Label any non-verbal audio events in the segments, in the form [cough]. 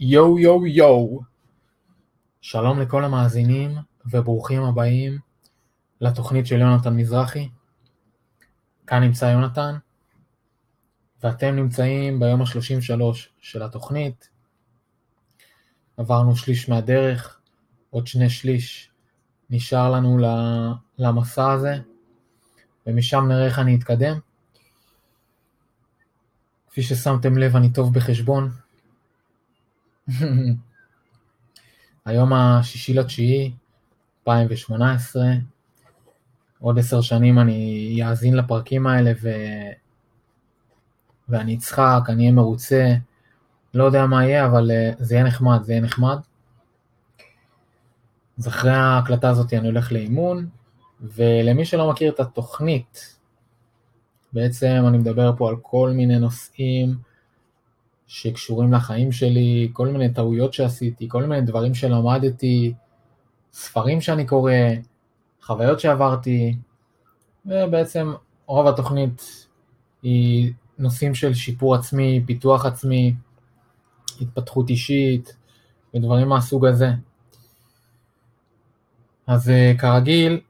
יואו יואו יואו. שלום לכל המאזינים וברוכים הבאים לתוכנית של יונתן מזרחי. כאן נמצא יונתן, ואתם נמצאים ביום ה-33 של התוכנית. עברנו שליש מהדרך, עוד שני שליש נשאר לנו למסע הזה, ומשם נראה איך אני אתקדם. כפי ששמתם לב, אני טוב בחשבון. [laughs] היום השישי לתשיעי, 2018, עוד עשר שנים אני אאזין לפרקים האלה ו... ואני אצחק, אני אהיה מרוצה, לא יודע מה יהיה, אבל אה, זה יהיה נחמד, זה יהיה נחמד. אז אחרי ההקלטה הזאת אני הולך לאימון, ולמי שלא מכיר את התוכנית, בעצם אני מדבר פה על כל מיני נושאים שקשורים לחיים שלי, כל מיני טעויות שעשיתי, כל מיני דברים שלמדתי, ספרים שאני קורא, חוויות שעברתי, ובעצם רוב התוכנית היא נושאים של שיפור עצמי, פיתוח עצמי, התפתחות אישית ודברים מהסוג הזה. אז אה, כרגיל,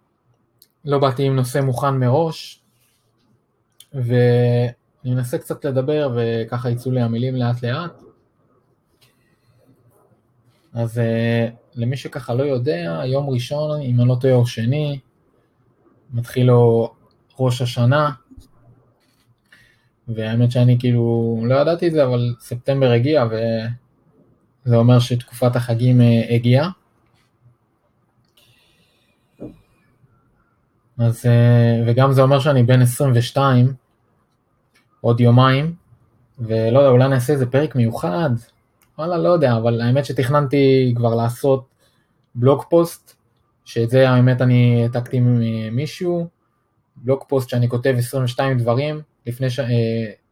לא באתי עם נושא מוכן מראש, ואני אנסה קצת לדבר וככה יצאו לי המילים לאט לאט. אז uh, למי שככה לא יודע, יום ראשון, אם אני לא טועה, או שני, מתחיל לו ראש השנה, והאמת שאני כאילו לא ידעתי את זה, אבל ספטמבר הגיע, וזה אומר שתקופת החגים uh, הגיעה. אז, uh, וגם זה אומר שאני בן 22, עוד יומיים, ולא יודע, אולי נעשה איזה פרק מיוחד, וואלה, לא יודע, אבל האמת שתכננתי כבר לעשות בלוג פוסט, שאת זה האמת אני העתקתי ממישהו, בלוג פוסט שאני כותב 22 דברים, לפני ש... אה,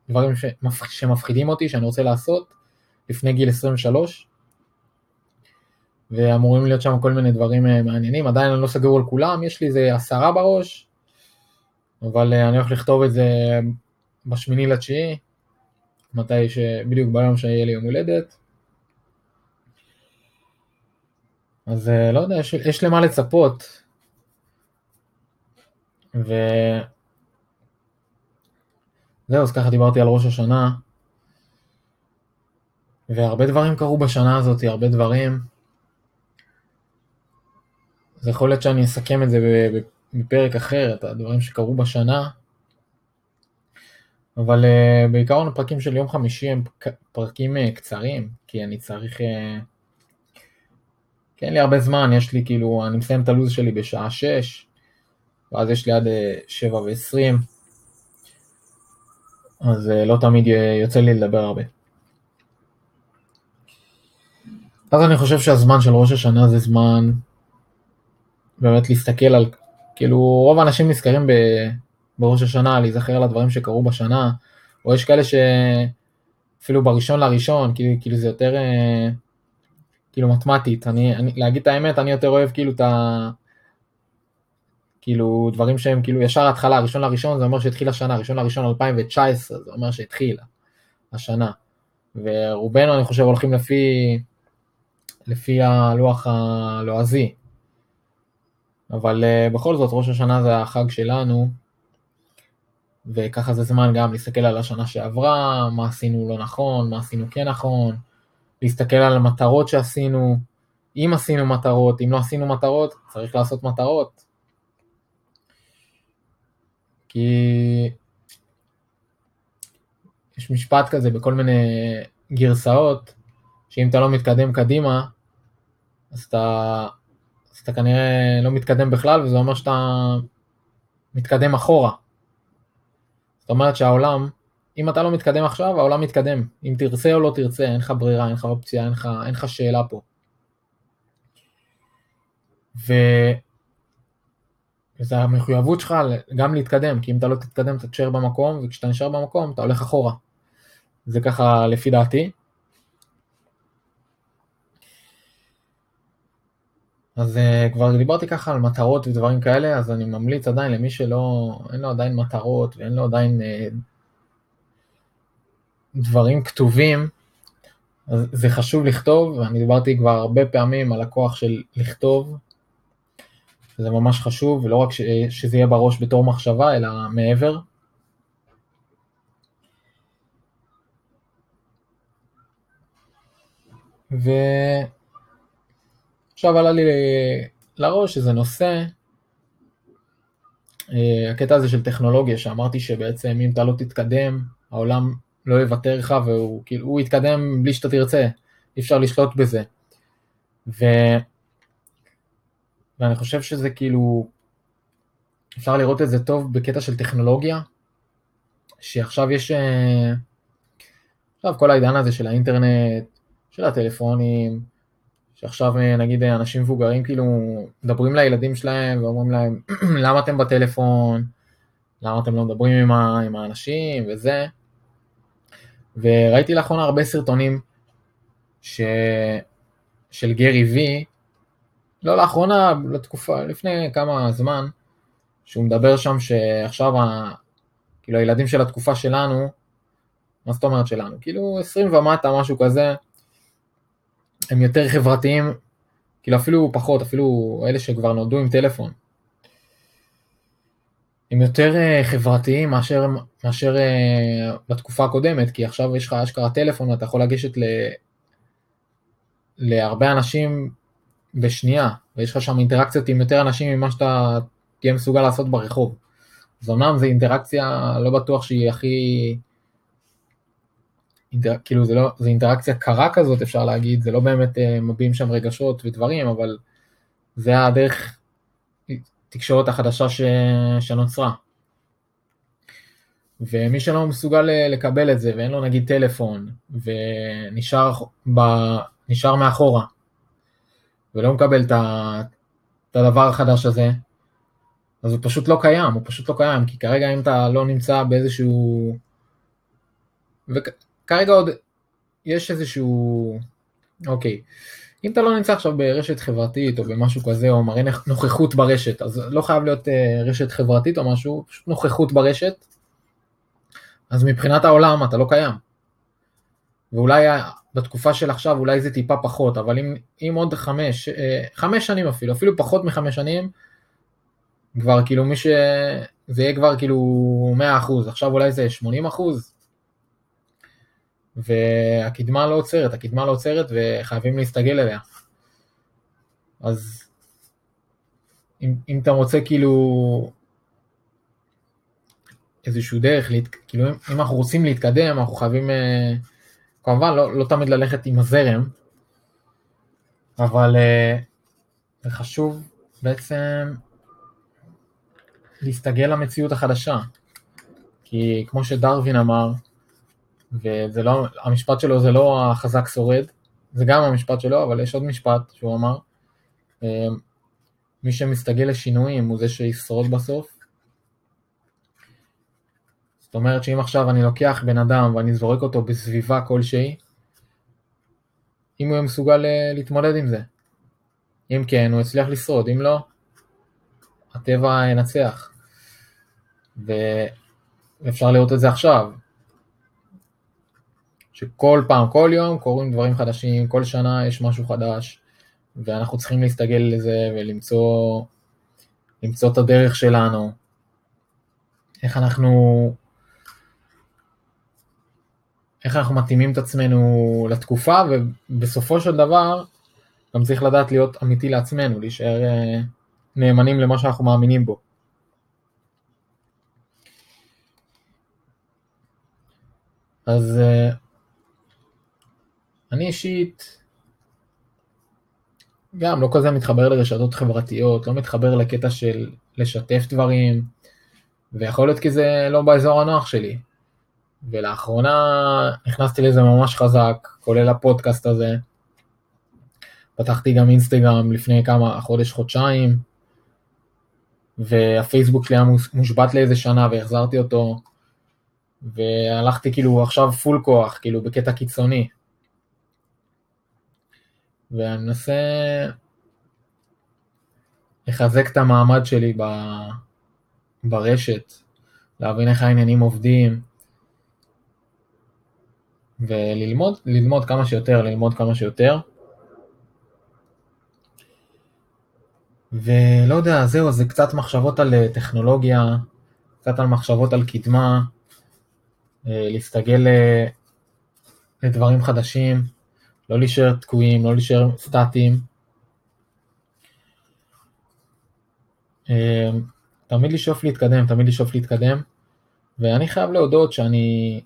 דברים שמפחידים אותי, שאני רוצה לעשות, לפני גיל 23, ואמורים להיות שם כל מיני דברים אה, מעניינים, עדיין אני לא סגור על כולם, יש לי איזה עשרה בראש, אבל אה, אני הולך לכתוב את זה בשמיני לתשיעי, מתי ש... בדיוק ביום שיהיה לי יום הולדת. אז אה, לא יודע, יש, יש למה לצפות. ו... זהו, אז ככה דיברתי על ראש השנה. והרבה דברים קרו בשנה הזאת, הרבה דברים. זה יכול להיות שאני אסכם את זה בפרק אחר, את הדברים שקרו בשנה. אבל uh, בעיקרון הפרקים של יום חמישי הם פרקים uh, קצרים, כי אני צריך... Uh, כי אין לי הרבה זמן, יש לי כאילו, אני מסיים את הלו"ז שלי בשעה 6, ואז יש לי עד uh, 7 ו-20, אז לא תמיד יוצא לי לדבר הרבה. אז אני חושב שהזמן של ראש השנה זה זמן באמת להסתכל על, כאילו רוב האנשים נזכרים ב... בראש השנה, להיזכר על הדברים שקרו בשנה, או יש כאלה שאפילו בראשון לראשון, כאילו, כאילו זה יותר אה, כאילו מתמטית, אני, אני, להגיד את האמת, אני יותר אוהב כאילו את ה... כאילו דברים שהם כאילו ישר התחלה, ראשון לראשון זה אומר שהתחיל השנה, ראשון לראשון 2019 זה אומר שהתחילה השנה, ורובנו אני חושב הולכים לפי, לפי הלוח הלועזי, אבל uh, בכל זאת ראש השנה זה החג שלנו, וככה זה זמן גם להסתכל על השנה שעברה, מה עשינו לא נכון, מה עשינו כן נכון, להסתכל על המטרות שעשינו, אם עשינו מטרות, אם לא עשינו מטרות, צריך לעשות מטרות. כי יש משפט כזה בכל מיני גרסאות, שאם אתה לא מתקדם קדימה, אז אתה, אז אתה כנראה לא מתקדם בכלל, וזה אומר שאתה מתקדם אחורה. זאת אומרת שהעולם, אם אתה לא מתקדם עכשיו, העולם מתקדם. אם תרצה או לא תרצה, אין לך ברירה, אין לך אופציה, אין לך, אין לך שאלה פה. ו... וזה המחויבות שלך גם להתקדם, כי אם אתה לא תתקדם אתה תשאר במקום, וכשאתה נשאר במקום אתה הולך אחורה. זה ככה לפי דעתי. אז uh, כבר דיברתי ככה על מטרות ודברים כאלה, אז אני ממליץ עדיין למי שלא, אין לו עדיין מטרות ואין לו עדיין uh, דברים כתובים, אז זה חשוב לכתוב, ואני דיברתי כבר הרבה פעמים על הכוח של לכתוב. זה ממש חשוב, ולא רק ש, שזה יהיה בראש בתור מחשבה, אלא מעבר. ועכשיו עלה לי לראש איזה נושא, אה, הקטע הזה של טכנולוגיה, שאמרתי שבעצם אם אתה לא תתקדם, העולם לא יוותר לך והוא כאילו, הוא יתקדם בלי שאתה תרצה, אי אפשר לשלוט בזה. ו... ואני חושב שזה כאילו, אפשר לראות את זה טוב בקטע של טכנולוגיה, שעכשיו יש, אה, עכשיו כל העידן הזה של האינטרנט, של הטלפונים, שעכשיו אה, נגיד אנשים מבוגרים כאילו מדברים לילדים שלהם ואומרים להם [clears throat] למה אתם בטלפון, למה אתם לא מדברים עם, ה, עם האנשים וזה. וראיתי לאחרונה הרבה סרטונים ש... של גרי וי, לא לאחרונה, לתקופה, לפני כמה זמן, שהוא מדבר שם שעכשיו, ה... כאילו הילדים של התקופה שלנו, מה זאת אומרת שלנו? כאילו 20 ומטה, משהו כזה, הם יותר חברתיים, כאילו אפילו פחות, אפילו אלה שכבר נולדו עם טלפון. הם יותר uh, חברתיים מאשר, מאשר uh, בתקופה הקודמת, כי עכשיו יש לך אשכרה טלפון ואתה יכול לגשת ל, להרבה אנשים בשנייה, ויש לך שם אינטראקציות עם יותר אנשים ממה שאתה תהיה מסוגל לעשות ברחוב. אז אמנם זו אינטראקציה, לא בטוח שהיא הכי... אינטר... כאילו זה לא, זה אינטראקציה קרה כזאת אפשר להגיד, זה לא באמת uh, מביעים שם רגשות ודברים, אבל זה הדרך התקשורת החדשה ש... שנוצרה. ומי שלא מסוגל לקבל את זה ואין לו נגיד טלפון ונשאר ב... נשאר מאחורה ולא מקבל את, ה... את הדבר החדש הזה, אז הוא פשוט לא קיים, הוא פשוט לא קיים, כי כרגע אם אתה לא נמצא באיזשהו... וכרגע עוד יש איזשהו... אוקיי, אם אתה לא נמצא עכשיו ברשת חברתית או במשהו כזה, או מראה נוכחות ברשת, אז לא חייב להיות uh, רשת חברתית או משהו, פשוט נוכחות ברשת, אז מבחינת העולם אתה לא קיים. ואולי בתקופה של עכשיו אולי זה טיפה פחות, אבל אם, אם עוד חמש, uh, חמש שנים אפילו, אפילו פחות מחמש שנים, כבר כאילו מי ש... זה יהיה כבר כאילו 100%, עכשיו אולי זה 80%, והקדמה לא עוצרת, הקדמה לא עוצרת וחייבים להסתגל אליה. אז אם, אם אתה רוצה כאילו איזשהו דרך, להת... כאילו אם אנחנו רוצים להתקדם, אנחנו חייבים, אה, כמובן לא, לא תמיד ללכת עם הזרם, אבל אה, זה חשוב בעצם להסתגל למציאות החדשה. כי כמו שדרווין אמר, וזה לא, המשפט שלו זה לא החזק שורד, זה גם המשפט שלו, אבל יש עוד משפט שהוא אמר, אמ, מי שמסתגל לשינויים הוא זה שישרוד בסוף. זאת אומרת שאם עכשיו אני לוקח בן אדם ואני זורק אותו בסביבה כלשהי, אם הוא יהיה מסוגל אה, להתמודד עם זה. אם כן, הוא יצליח לשרוד, אם לא, הטבע ינצח. ואפשר לראות את זה עכשיו. שכל פעם, כל יום קורים דברים חדשים, כל שנה יש משהו חדש, ואנחנו צריכים להסתגל לזה ולמצוא למצוא את הדרך שלנו, איך אנחנו, איך אנחנו מתאימים את עצמנו לתקופה, ובסופו של דבר גם צריך לדעת להיות אמיתי לעצמנו, להישאר אה, נאמנים למה שאנחנו מאמינים בו. אז אה, אני אישית גם לא כזה מתחבר לרשתות חברתיות, לא מתחבר לקטע של לשתף דברים, ויכול להיות כי זה לא באזור הנוח שלי. ולאחרונה נכנסתי לזה ממש חזק, כולל הפודקאסט הזה. פתחתי גם אינסטגרם לפני כמה, חודש, חודשיים, והפייסבוק שלי היה מושבת לאיזה שנה והחזרתי אותו, והלכתי כאילו עכשיו פול כוח, כאילו בקטע קיצוני. ואני מנסה לחזק את המעמד שלי ב... ברשת, להבין איך העניינים עובדים, וללמוד, ללמוד כמה שיותר, ללמוד כמה שיותר. ולא יודע, זהו, זה קצת מחשבות על אה, טכנולוגיה, קצת על מחשבות על קדמה, אה, להסתגל אה, לדברים חדשים, לא להישאר תקועים, לא להישאר סטטיים. תמיד לשאוף להתקדם, תמיד לשאוף להתקדם, ואני חייב להודות שאני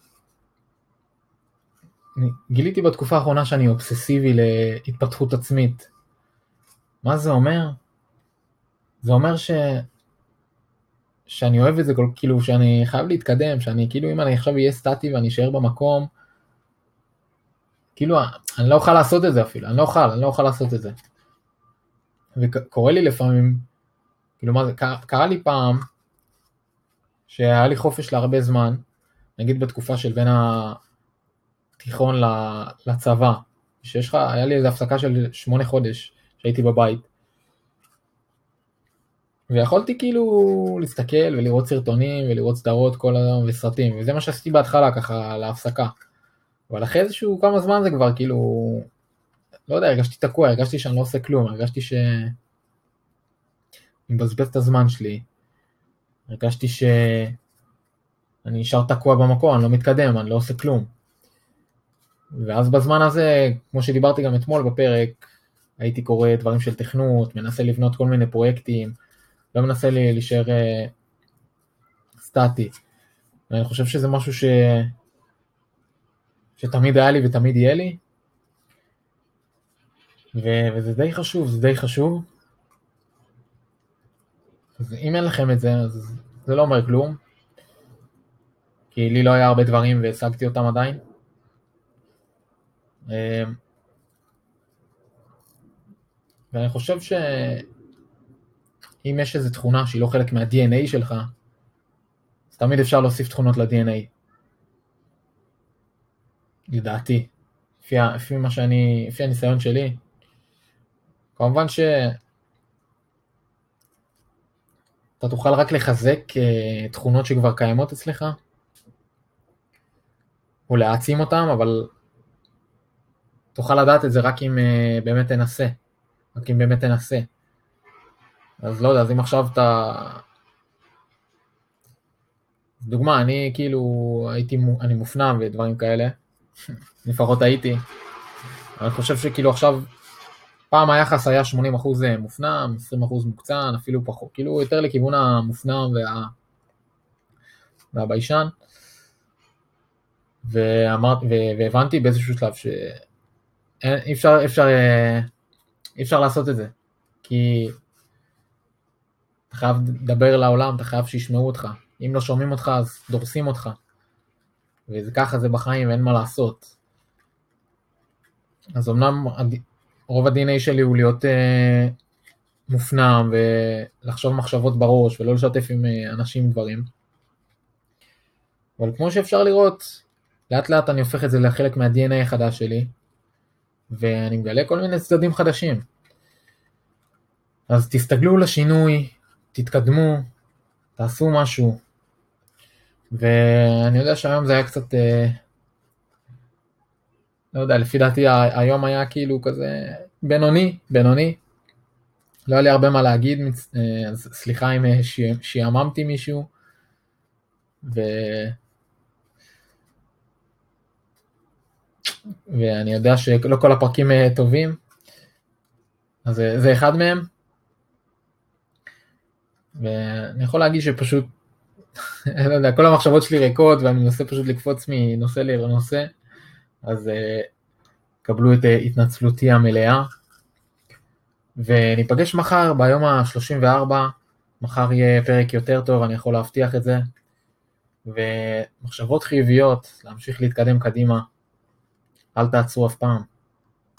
גיליתי בתקופה האחרונה שאני אובססיבי להתפתחות עצמית. מה זה אומר? זה אומר ש... שאני אוהב את זה, כאילו שאני חייב להתקדם, שאני כאילו אם אני עכשיו אהיה סטטי ואני אשאר במקום, כאילו אני לא אוכל לעשות את זה אפילו, אני לא אוכל, אני לא אוכל לעשות את זה. וקורה לי לפעמים, כאילו מה זה, קרה, קרה לי פעם, שהיה לי חופש להרבה זמן, נגיד בתקופה של בין התיכון לצבא, שיש לך, היה לי איזה הפסקה של שמונה חודש שהייתי בבית, ויכולתי כאילו להסתכל ולראות סרטונים ולראות סדרות כל היום וסרטים, וזה מה שעשיתי בהתחלה ככה להפסקה. אבל אחרי איזשהו כמה זמן זה כבר כאילו, לא יודע, הרגשתי תקוע, הרגשתי שאני לא עושה כלום, הרגשתי ש... אני מבזבז את הזמן שלי, הרגשתי שאני נשאר תקוע במקום, אני לא מתקדם, אני לא עושה כלום. ואז בזמן הזה, כמו שדיברתי גם אתמול בפרק, הייתי קורא דברים של תכנות, מנסה לבנות כל מיני פרויקטים, לא מנסה להישאר uh, סטטי. ואני חושב שזה משהו ש... שתמיד היה לי ותמיד יהיה לי. ו... וזה די חשוב, זה די חשוב. אז אם אין לכם את זה, אז זה לא אומר כלום. כי לי לא היה הרבה דברים והשגתי אותם עדיין. אמ, ואני חושב ש... אם יש איזו תכונה שהיא לא חלק מה-DNA שלך, אז תמיד אפשר להוסיף תכונות ל-DNA. לדעתי, לפי, לפי מה שאני, לפי הניסיון שלי. כמובן ש... אתה תוכל רק לחזק uh, תכונות שכבר קיימות אצלך, או להעצים אותן, אבל תוכל לדעת את זה רק אם uh, באמת תנסה. רק אם באמת תנסה. אז לא יודע, אז אם עכשיו אתה... דוגמה, אני כאילו הייתי, אני מופנם ודברים כאלה, [laughs] לפחות הייתי. אני חושב שכאילו עכשיו, פעם היחס היה 80% מופנם, 20% מוקצן, אפילו פחות, כאילו יותר לכיוון המופנם וה... והביישן. ואמר, והבנתי באיזשהו שלב שאי אפשר, אפשר, אי אפשר לעשות את זה. כי אתה חייב לדבר לעולם, אתה חייב שישמעו אותך. אם לא שומעים אותך, אז דורסים אותך. וככה זה בחיים, ואין מה לעשות. אז אמנם רוב ה-DNA שלי הוא להיות אה, מופנם ולחשוב מחשבות בראש ולא לשתף עם אה, אנשים דברים. אבל כמו שאפשר לראות, לאט לאט אני הופך את זה לחלק מה-DNA החדש שלי, ואני מגלה כל מיני צדדים חדשים. אז תסתגלו לשינוי, תתקדמו, תעשו משהו. ואני יודע שהיום זה היה קצת, אה, לא יודע, לפי דעתי היום היה כאילו כזה בינוני, בינוני. לא היה לי הרבה מה להגיד, אה, אז סליחה אם אה, שיעממתי מישהו. ו... ואני יודע שלא כל הפרקים טובים, אז זה אחד מהם. ואני יכול להגיד שפשוט, לא יודע, כל המחשבות שלי ריקות ואני מנסה פשוט לקפוץ מנושא לנושא, אז uh, קבלו את uh, התנצלותי המלאה. וניפגש מחר ביום ה-34, מחר יהיה פרק יותר טוב, אני יכול להבטיח את זה. ומחשבות חיוביות, להמשיך להתקדם קדימה, אל תעצרו אף פעם.